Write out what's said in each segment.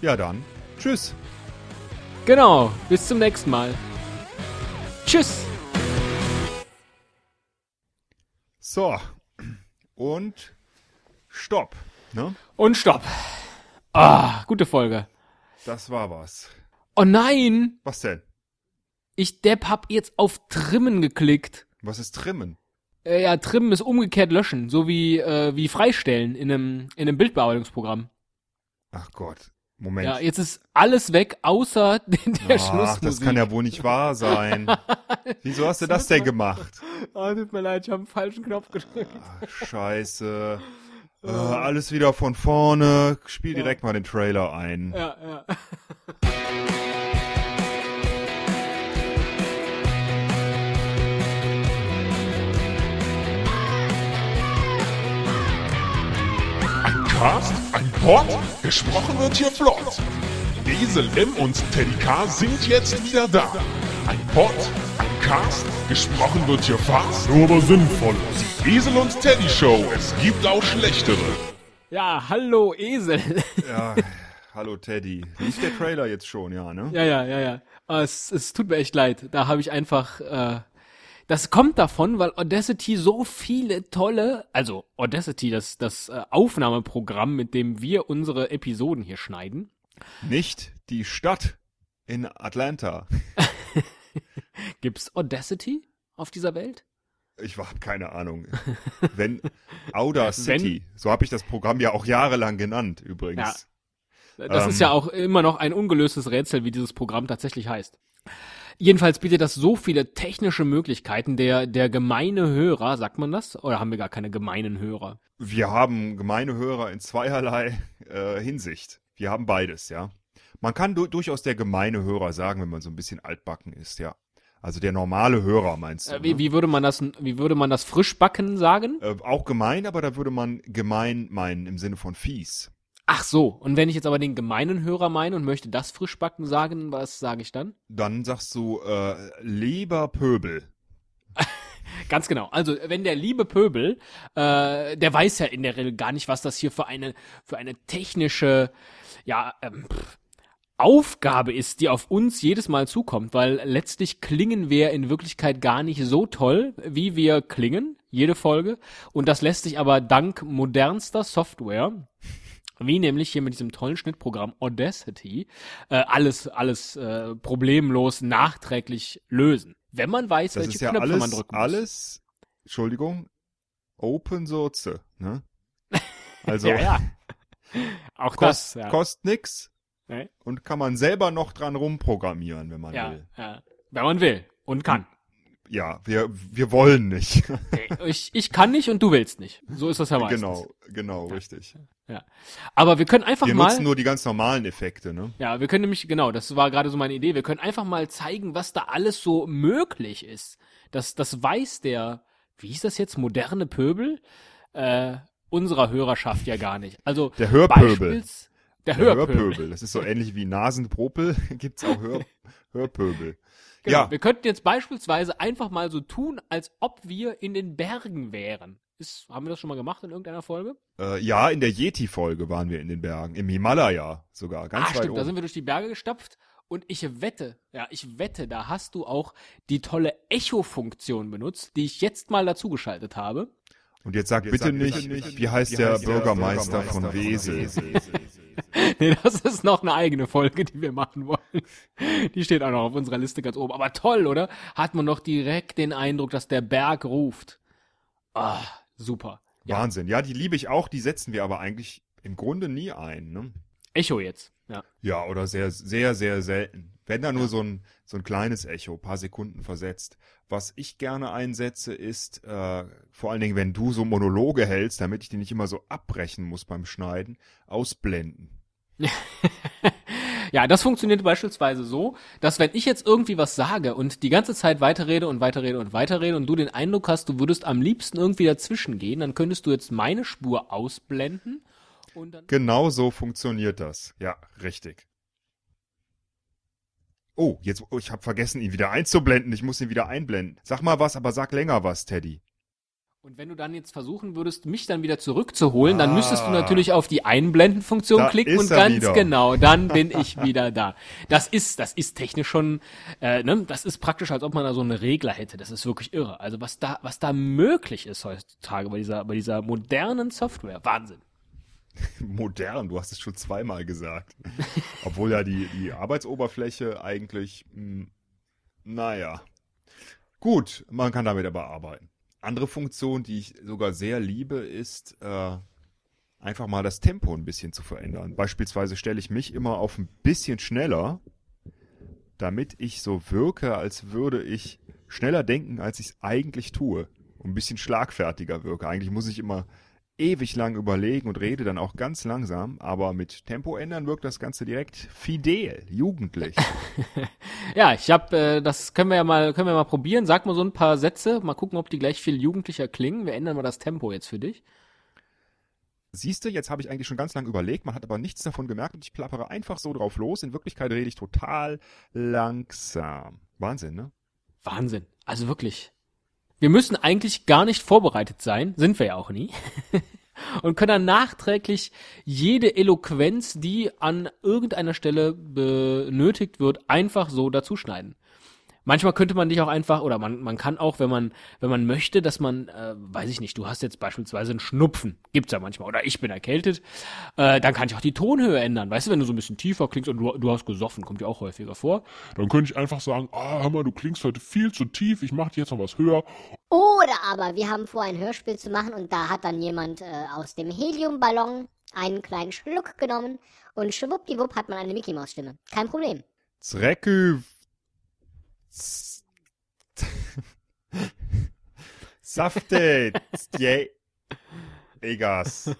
Ja dann, tschüss. Genau, bis zum nächsten Mal. Tschüss. So, und stopp. Ne? Und stopp. Ah, gute Folge. Das war was. Oh nein, Was denn? ich Depp hab jetzt auf Trimmen geklickt. Was ist Trimmen? Äh, ja, Trimmen ist umgekehrt löschen, so wie, äh, wie Freistellen in einem, in einem Bildbearbeitungsprogramm. Ach Gott, Moment. Ja, jetzt ist alles weg, außer der Ach, Schlussmusik. das kann ja wohl nicht wahr sein. Wieso hast du das denn gemacht? Oh, tut mir leid, ich habe einen falschen Knopf gedrückt. Ach, scheiße. Äh, alles wieder von vorne. Spiel direkt mal den Trailer ein. Ja, ja. Ein Cast, ein Pod, gesprochen wird hier flott. Esel M und Teddy K sind jetzt wieder da. Ein Pod, ein Cast, gesprochen wird hier fast, nur aber sinnvoll. Die Esel und Teddy Show, es gibt auch schlechtere. Ja, hallo Esel. Ja, hallo Teddy. Lief der Trailer jetzt schon, ja, ne? Ja, ja, ja, ja. Es, es tut mir echt leid. Da habe ich einfach. Äh, das kommt davon, weil Audacity so viele tolle, also Audacity, das das äh, Aufnahmeprogramm, mit dem wir unsere Episoden hier schneiden. Nicht die Stadt in Atlanta. Gibt's Audacity auf dieser Welt? Ich habe keine Ahnung. Wenn Audacity, so habe ich das Programm ja auch jahrelang genannt, übrigens. Das Ähm. ist ja auch immer noch ein ungelöstes Rätsel, wie dieses Programm tatsächlich heißt. Jedenfalls bietet das so viele technische Möglichkeiten. Der, der gemeine Hörer, sagt man das? Oder haben wir gar keine gemeinen Hörer? Wir haben gemeine Hörer in zweierlei äh, Hinsicht. Wir haben beides, ja. Man kann du durchaus der gemeine Hörer sagen, wenn man so ein bisschen altbacken ist, ja. Also der normale Hörer meinst du? Äh, wie, ne? wie würde man das, wie würde man das frischbacken sagen? Äh, auch gemein, aber da würde man gemein meinen im Sinne von fies. Ach so. Und wenn ich jetzt aber den gemeinen Hörer meine und möchte das frischbacken sagen, was sage ich dann? Dann sagst du äh, lieber Pöbel. Ganz genau. Also wenn der liebe Pöbel, äh, der weiß ja in der Regel gar nicht, was das hier für eine für eine technische, ja, ähm, pff, Aufgabe ist, die auf uns jedes Mal zukommt, weil letztlich klingen wir in Wirklichkeit gar nicht so toll, wie wir klingen, jede Folge. Und das lässt sich aber dank modernster Software, wie nämlich hier mit diesem tollen Schnittprogramm Audacity, äh, alles, alles äh, problemlos nachträglich lösen. Wenn man weiß, Das welche ist ja Knöpfe man alles, drücken muss. alles, Entschuldigung, Open Source, ne? Also ja, ja. Auch kost, das, ja. kostet nix Nee. und kann man selber noch dran rumprogrammieren, wenn man ja, will. ja. Wenn man will und kann. Ja, wir, wir wollen nicht. Ich, ich kann nicht und du willst nicht. So ist das ja meistens. genau, genau, richtig. Ja. Aber wir können einfach Wir mal. nutzen nur die ganz normalen Effekte, ne? Ja, wir können nämlich, genau, das war gerade so meine Idee, wir können einfach mal zeigen, was da alles so möglich ist. Das, das weiß der, wie hieß das jetzt, moderne Pöbel, äh, unserer Hörerschaft ja gar nicht. Also, Der Hörpöbel. Der, Der Hörpöbel. Hörpöbel. Das ist so ähnlich wie Nasenpropel, gibt's auch Hör, Hörpöbel. Genau. Ja, Wir könnten jetzt beispielsweise einfach mal so tun, als ob wir in den Bergen wären. Ist, haben wir das schon mal gemacht in irgendeiner Folge? äh, ja, in der Yeti-Folge waren wir in den Bergen. Im Himalaya sogar, ganz ah, weit stimmt, oben. da sind wir durch die Berge gestapft und ich wette, ja, ich wette, da hast du auch die tolle Echo-Funktion benutzt, die ich jetzt mal dazugeschaltet habe. Und jetzt sag Jetzt bitte sag nicht, bitte nicht, wie heißt der Bürgermeister von Wesel? Nee, das ist noch eine eigene Folge, die wir machen wollen. Die steht auch noch auf unserer Liste ganz oben. Aber toll, oder? Hat man noch direkt den Eindruck, dass der Berg ruft. Ah, super. Ja. Wahnsinn. Ja, die liebe ich auch, die setzen wir aber eigentlich im Grunde nie ein, ne? Echo jetzt. Ja. Ja, oder sehr, sehr, sehr selten. Wenn da nur so ein, so ein kleines Echo, paar Sekunden versetzt. Was ich gerne einsetze, ist, äh, vor allen Dingen, wenn du so Monologe hältst, damit ich die nicht immer so abbrechen muss beim Schneiden, ausblenden. Ja, das funktioniert beispielsweise so, dass wenn ich jetzt irgendwie was sage und die ganze Zeit weiterrede und weiterrede und weiterrede und du den Eindruck hast, du würdest am liebsten irgendwie dazwischen gehen, dann könntest du jetzt meine Spur ausblenden und dann Genau so funktioniert das. Ja, richtig. Oh, jetzt, oh, ich habe vergessen, ihn wieder einzublenden. Ich muss ihn wieder einblenden. Sag mal was, aber sag länger was, Teddy. Und wenn du dann jetzt versuchen würdest, mich dann wieder zurückzuholen, dann müsstest du Ah. natürlich auf die Einblenden-Funktion Da klicken und ganz wieder. genau, dann bin ich wieder da. Das ist, das ist technisch schon, äh, ne, das ist praktisch, als ob man da so einen Regler hätte. Das ist wirklich irre. Also was da, was da möglich ist heutzutage bei dieser, bei dieser modernen Software, Wahnsinn. Modern, du hast es schon zweimal gesagt. Obwohl ja die, die Arbeitsoberfläche eigentlich, mh, naja. Gut, man kann damit aber arbeiten. Andere Funktion, die ich sogar sehr liebe, ist äh, einfach mal das Tempo ein bisschen zu verändern. Beispielsweise stelle ich mich immer auf ein bisschen schneller, damit ich so wirke, als würde ich schneller denken, als ich es eigentlich tue. Und ein bisschen schlagfertiger wirke. Eigentlich muss ich immer ewig lang überlegen und rede dann auch ganz langsam, aber mit Tempo ändern wirkt das Ganze direkt fidel, jugendlich. Ja, ich habe, äh, das können wir ja mal, können wir mal probieren. Sag mal so ein paar Sätze, mal gucken, ob die gleich viel jugendlicher klingen. Wir ändern mal das Tempo jetzt für dich. Siehst du, jetzt habe ich eigentlich schon ganz lange überlegt, man hat aber nichts davon gemerkt und ich plappere einfach so drauf los. In Wirklichkeit rede ich total langsam. Wahnsinn, ne? Wahnsinn. Also wirklich. Wir müssen eigentlich gar nicht vorbereitet sein, sind wir ja auch nie. Und können dann nachträglich jede Eloquenz, die an irgendeiner Stelle benötigt wird, einfach so dazuschneiden. Manchmal könnte man dich auch einfach, oder man, man kann auch, wenn man, wenn man möchte, dass man, äh, weiß ich nicht, du hast jetzt beispielsweise einen Schnupfen, gibt's ja manchmal, oder ich bin erkältet, äh, dann kann ich auch die Tonhöhe ändern. Weißt du, wenn du so ein bisschen tiefer klingst und du, du hast gesoffen, kommt ja auch häufiger vor. Dann könnte ich einfach sagen, ah, hör mal, du klingst heute viel zu tief, ich mach dich jetzt noch was höher. Oder aber wir haben vor, ein Hörspiel zu machen und da hat dann jemand äh, aus dem Heliumballon einen kleinen Schluck genommen und schwuppdiwupp hat man eine Mickey Maus Stimme. Kein Problem. Zrecke. Z- Safte. Stje- Egas.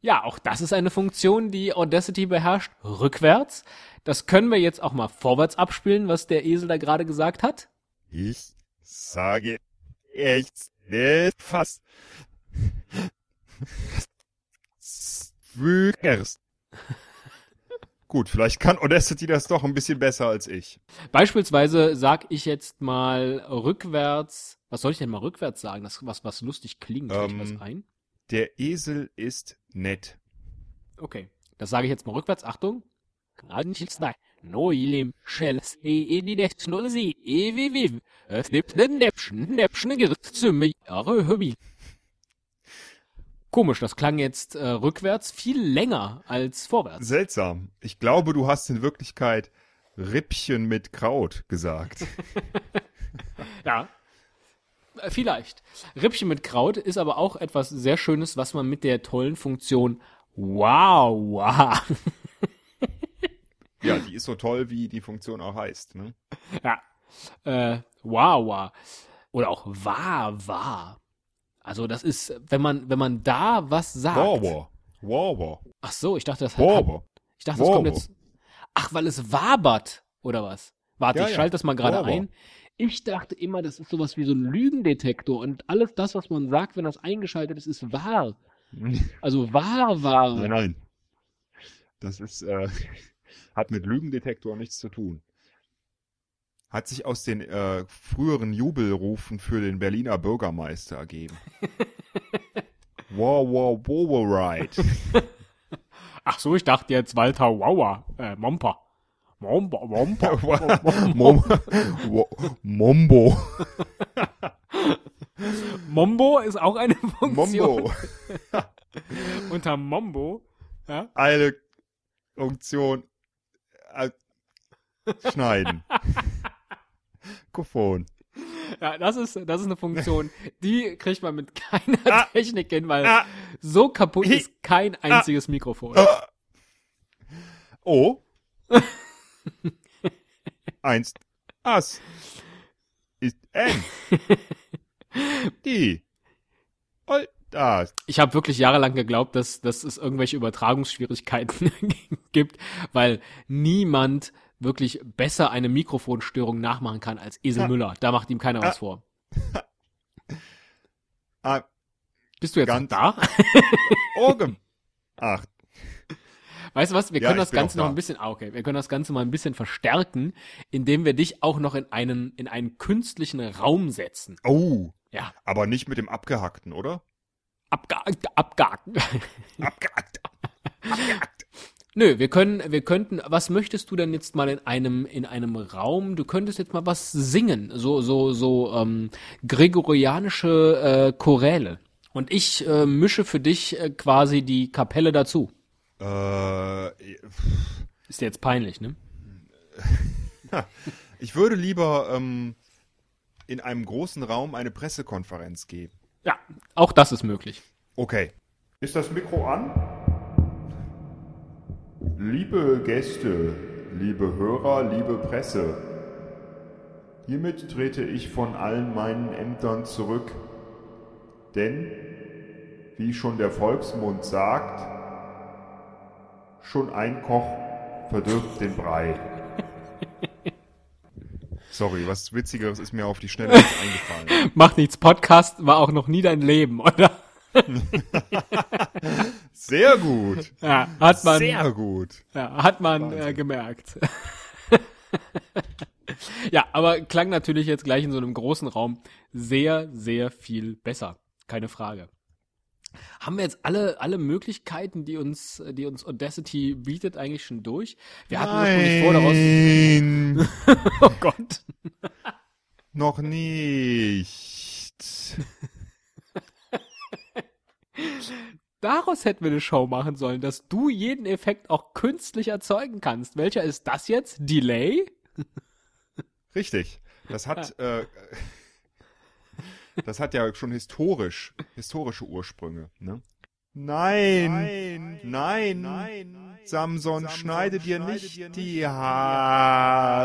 Ja, auch das ist eine Funktion, die Audacity beherrscht, rückwärts. Das können wir jetzt auch mal vorwärts abspielen, was der Esel da gerade gesagt hat. Ich sage echt nicht fast. Zwügers. Gut, vielleicht kann Audacity das doch ein bisschen besser als ich. Beispielsweise sag ich jetzt mal rückwärts, was soll ich denn mal rückwärts sagen? Das was was lustig klingt, Ähm. was ein. Der Esel ist nett. Okay, das sage ich jetzt mal rückwärts. Achtung. Noilim Shells die. Es den zu mir. Komisch, das klang jetzt äh, rückwärts viel länger als vorwärts. Seltsam. Ich glaube, du hast in Wirklichkeit Rippchen mit Kraut gesagt. Ja. Äh, Vielleicht. Rippchen mit Kraut ist aber auch etwas sehr Schönes, was man mit der tollen Funktion Wow, wow. ja, die ist so toll, wie die Funktion auch heißt. Ne? Ja. Äh, wow, wow. Oder auch wahr, wahr. Also das ist, wenn man, wenn man da was sagt. Wawa. Wawa. Ach so, ich dachte, das hat, Wawa. ich dachte, das kommt Wawa. jetzt. Ach, weil es wabert, oder was? Warte, Ja, ich ja. schalte das mal gerade ein. Ich dachte immer, das ist sowas wie so ein Lügendetektor und alles das, was man sagt, wenn das eingeschaltet ist, ist wahr. Also wahr, wahr. Nein, nein. Das ist, äh, hat mit Lügendetektor nichts zu tun. Hat sich aus den äh, früheren Jubelrufen für den Berliner Bürgermeister ergeben. wow, wow, wow, right. Ach so, ich dachte jetzt Walter Wawa, äh, Mompa. Mompa, Mompa. Mom Wo- Mombo. Mombo ist auch eine Funktion. Mombo. Unter Mombo. Ja? Eine Funktion. Äh, schneiden. Mikrofon. ja, das ist, das ist eine Funktion, die kriegt man mit keiner Ah. Technik hin, weil Ah. so kaputt Hi. ist kein einziges Mikrofon. Ah. O. Eins. As. Ist N. Die. Und das. Ich habe wirklich jahrelang geglaubt, dass, dass es irgendwelche Übertragungsschwierigkeiten gibt, weil niemand wirklich besser eine Mikrofonstörung nachmachen kann als Esel Ah. Müller. Da macht ihm keiner was Ah. vor. Ah, Bist du jetzt Ganz- da? Orgem. Ach, Weißt du was? Wir Ja, können das Ganze noch da. ein bisschen, ah, okay, wir können das Ganze mal ein bisschen verstärken, indem wir dich auch noch in einen, in einen künstlichen Raum setzen. oh. Ja, Aber nicht mit dem abgehackten, oder? abgehakt, abgehakt. Abgehackt. Nö, wir können, wir könnten, was möchtest du denn jetzt mal in einem, in einem Raum, du könntest jetzt mal was singen, so, so, so, ähm, gregorianische äh, Choräle. Und ich äh, mische für dich äh, quasi die Kapelle dazu. Äh, Ist dir jetzt peinlich, ne? ich würde lieber ähm, in einem großen Raum eine Pressekonferenz geben. Ja, auch das ist möglich. Okay. Ist das Mikro an? Liebe Gäste, liebe Hörer, liebe Presse, hiermit trete ich von allen meinen Ämtern zurück, denn, wie schon der Volksmund sagt, schon ein Koch verdirbt den Brei. Sorry, was Witzigeres ist mir auf die Schnelle nicht eingefallen. Macht nichts, Podcast war auch noch nie dein Leben, oder? Sehr gut. Ja, hat man, Sehr gut. ja, hat man äh, gemerkt. ja, aber klang natürlich jetzt gleich in so einem großen Raum sehr, sehr viel besser. Keine Frage. Haben wir jetzt alle, alle Möglichkeiten, die uns, die uns Audacity bietet, eigentlich schon durch? Wir hatten ursprünglich vor, daraus, Nein, oh Gott. noch nicht. Daraus hätten wir eine Show machen sollen, dass du jeden Effekt auch künstlich erzeugen kannst. Welcher ist das jetzt? Delay? Richtig. Das hat, äh, das hat ja schon historisch, historische Ursprünge, ne? Nein, nein, nein, Samson, schneide dir nicht die Haare.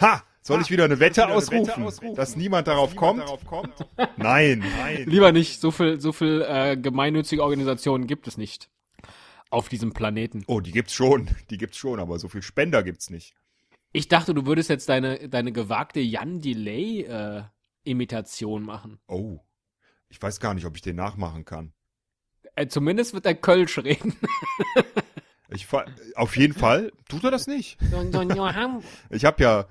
Ha! Soll ich wieder eine Wette ausrufen, dass niemand darauf kommt? Nein, nein. Lieber nicht, so viel, so viel äh, gemeinnützige Organisationen gibt es nicht auf diesem Planeten. Oh, die gibt's schon, die gibt's schon, aber so viel Spender gibt's nicht. Ich dachte, du würdest jetzt deine, deine gewagte Jan Delay äh, Imitation machen. Oh, ich weiß gar nicht, ob ich den nachmachen kann. Äh, zumindest wird er Kölsch reden. Ich auf jeden Fall tut er das nicht. Ich habe ja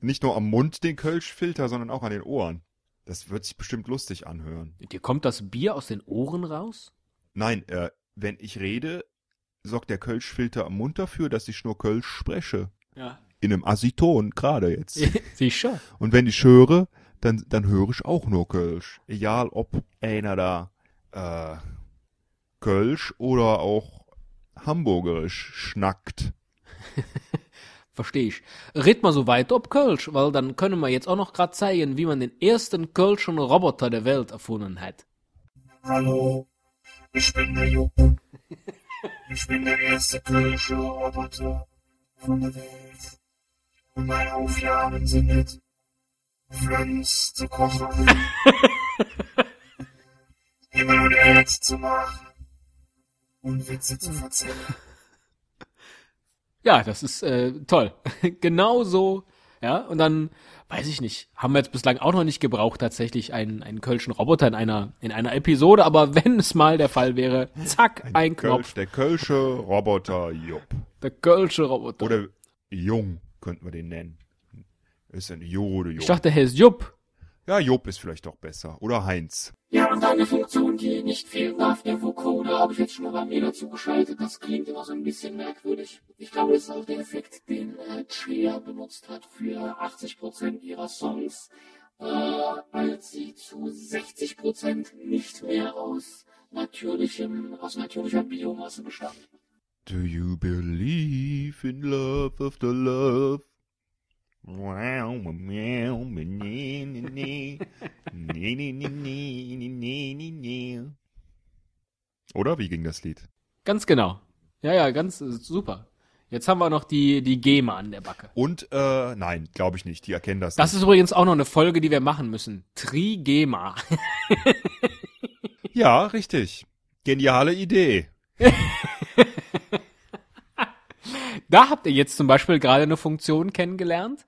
nicht nur am Mund den Kölschfilter, sondern auch an den Ohren. Das wird sich bestimmt lustig anhören. Dir kommt das Bier aus den Ohren raus? Nein, äh, wenn ich rede, sorgt der Kölschfilter am Mund dafür, dass ich nur Kölsch spreche. Ja. In einem Assiton, gerade jetzt. Sicher. Und wenn ich höre, dann, dann höre ich auch nur Kölsch. Egal, ob einer da äh, Kölsch oder auch Hamburgerisch schnackt. Verstehe ich. Red mal so weiter ob Kölsch, weil dann können wir jetzt auch noch gerade zeigen, wie man den ersten Kölschen Roboter der Welt erfunden hat. Hallo, ich bin der Jupp. Ich bin der erste kölsche Roboter von der Welt. Und meine Aufgaben sind es, Flöns zu kochen, Himmel und Erde zu machen und Witze zu erzählen. Ja, das ist äh, toll. genau so. Ja, und dann, weiß ich nicht, haben wir jetzt bislang auch noch nicht gebraucht, tatsächlich einen, einen Kölschen Roboter in einer, in einer Episode, aber wenn es mal der Fall wäre, zack, ein, Kölsch, Knopf, der Kölsche Roboter Jupp. der Kölsche Roboter. Oder Jung könnten wir den nennen. Ist ein Jode Jupp. ich dachte, er ist Jupp. Ja, Jupp ist vielleicht doch besser. Oder Heinz. Ja, und eine Funktion, die nicht fehlen darf, der Vocoder, habe ich jetzt schon mal bei mir dazu geschaltet. Das klingt immer so ein bisschen merkwürdig. Ich glaube, das ist auch der Effekt, den äh, Cher benutzt hat für 80% ihrer Songs, äh, als sie zu 60% nicht mehr aus natürlichem, aus natürlicher Biomasse bestand. Do you believe in love after love? Oder wie ging das Lied? Ganz genau. Ja, ja, ganz äh, super. Jetzt haben wir noch die, die GEMA an der Backe. Und, äh, nein, glaube ich nicht. Die erkennen das, Das nicht. ist übrigens auch noch eine Folge, die wir machen müssen. Trigema. Ja, richtig. Geniale Idee. Da habt ihr jetzt zum Beispiel gerade eine Funktion kennengelernt,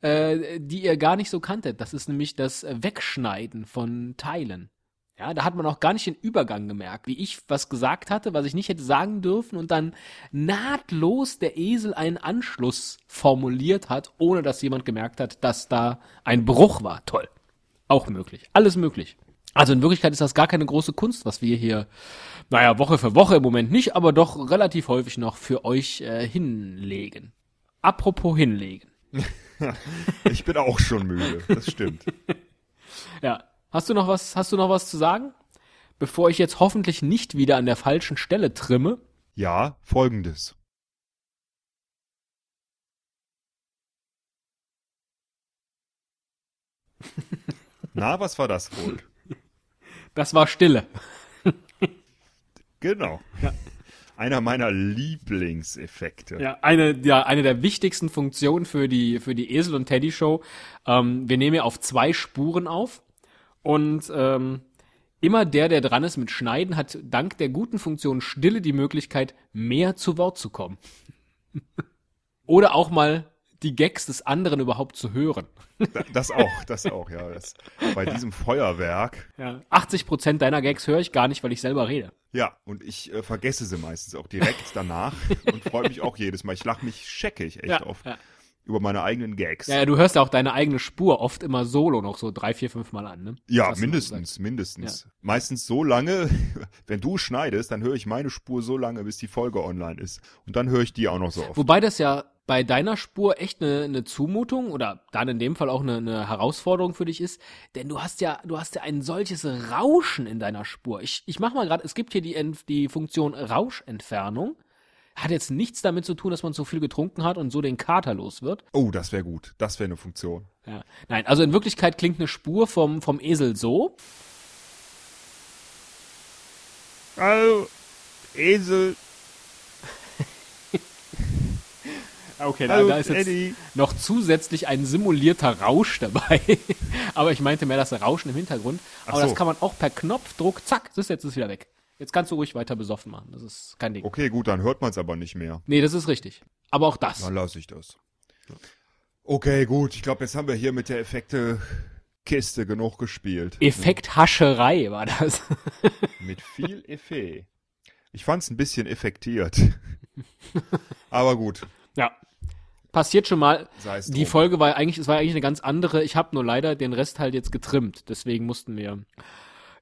äh, die ihr gar nicht so kanntet. Das ist nämlich das Wegschneiden von Teilen. Ja, da hat man auch gar nicht den Übergang gemerkt, wie ich was gesagt hatte, was ich nicht hätte sagen dürfen und dann nahtlos der Esel einen Anschluss formuliert hat, ohne dass jemand gemerkt hat, dass da ein Bruch war. Toll. Auch möglich. Alles möglich. Also in Wirklichkeit ist das gar keine große Kunst, was wir hier, naja, Woche für Woche im Moment nicht, aber doch relativ häufig noch für euch äh, hinlegen. Apropos hinlegen. Ich bin auch schon müde, das stimmt. Ja. Hast du noch was, hast du noch was zu sagen? Bevor ich jetzt hoffentlich nicht wieder an der falschen Stelle trimme. Ja, folgendes. Na, was war das wohl? Das war Stille. Genau. Einer meiner Lieblingseffekte. Ja, eine, ja, eine der wichtigsten Funktionen für die, für die Esel und Teddy Show. Ähm, wir nehmen ja auf zwei Spuren auf und ähm, immer der, der dran ist mit Schneiden, hat dank der guten Funktion Stille die Möglichkeit, mehr zu Wort zu kommen. Oder auch mal die Gags des anderen überhaupt zu hören. Das auch, das auch, ja. Das, bei diesem Feuerwerk. Ja. 80 Prozent deiner Gags höre ich gar nicht, weil ich selber rede. Ja, und ich äh, vergesse sie meistens auch direkt danach und freue mich auch jedes Mal. Ich lache mich scheckig echt Ja, auf ja. über meine eigenen Gags. Ja, du hörst ja auch deine eigene Spur oft immer solo noch so drei, vier, fünf Mal an, ne? Ja, du mindestens, mindestens. Meistens so lange, wenn du schneidest, dann höre ich meine Spur so lange, bis die Folge online ist. Und dann höre ich die auch noch so oft. Wobei das ja bei deiner Spur echt eine, eine Zumutung oder dann in dem Fall auch eine, eine Herausforderung für dich ist, denn du hast ja, du hast ja ein solches Rauschen in deiner Spur. Ich, ich mach mal gerade, es gibt hier die, die Funktion Rauschentfernung. Hat jetzt nichts damit zu tun, dass man zu viel getrunken hat und so den Kater los wird. Oh, das wäre gut. Das wäre eine Funktion. Ja. Nein, also in Wirklichkeit klingt eine Spur vom, vom Esel so. Also, Esel, Okay, da, hallo, da ist jetzt Eddie. noch zusätzlich ein simulierter Rausch dabei. Aber ich meinte mehr das Rauschen im Hintergrund. Aber so. das kann man auch per Knopfdruck, zack, das ist jetzt ist wieder weg. Jetzt kannst du ruhig weiter besoffen machen. Das ist kein Ding. Okay, gut, dann hört man es aber nicht mehr. Nee, das ist richtig. Aber auch das. Dann lasse ich das. Okay, gut. Ich glaube, jetzt haben wir hier mit der Effekte-Kiste genug gespielt. Effekthascherei war das. Mit viel Effet. Ich fand's ein bisschen effektiert. Aber gut, ja. Passiert schon mal. Die. Folge war eigentlich, es war eigentlich eine ganz andere. Ich habe nur leider den Rest halt jetzt getrimmt. Deswegen mussten wir.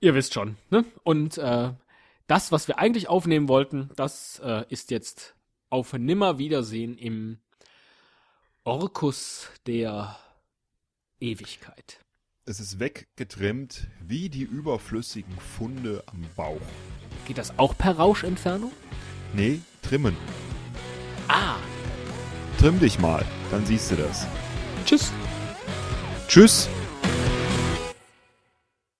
Ihr wisst schon, ne? Und äh, das, was wir eigentlich aufnehmen wollten, das äh, ist jetzt auf Nimmerwiedersehen im Orkus der Ewigkeit. Es ist weggetrimmt wie die überflüssigen Funde am Bauch. Geht das auch per Rauschentfernung? Nee, trimmen. Trimm dich mal, dann siehst du das. tschüss. Tschüss.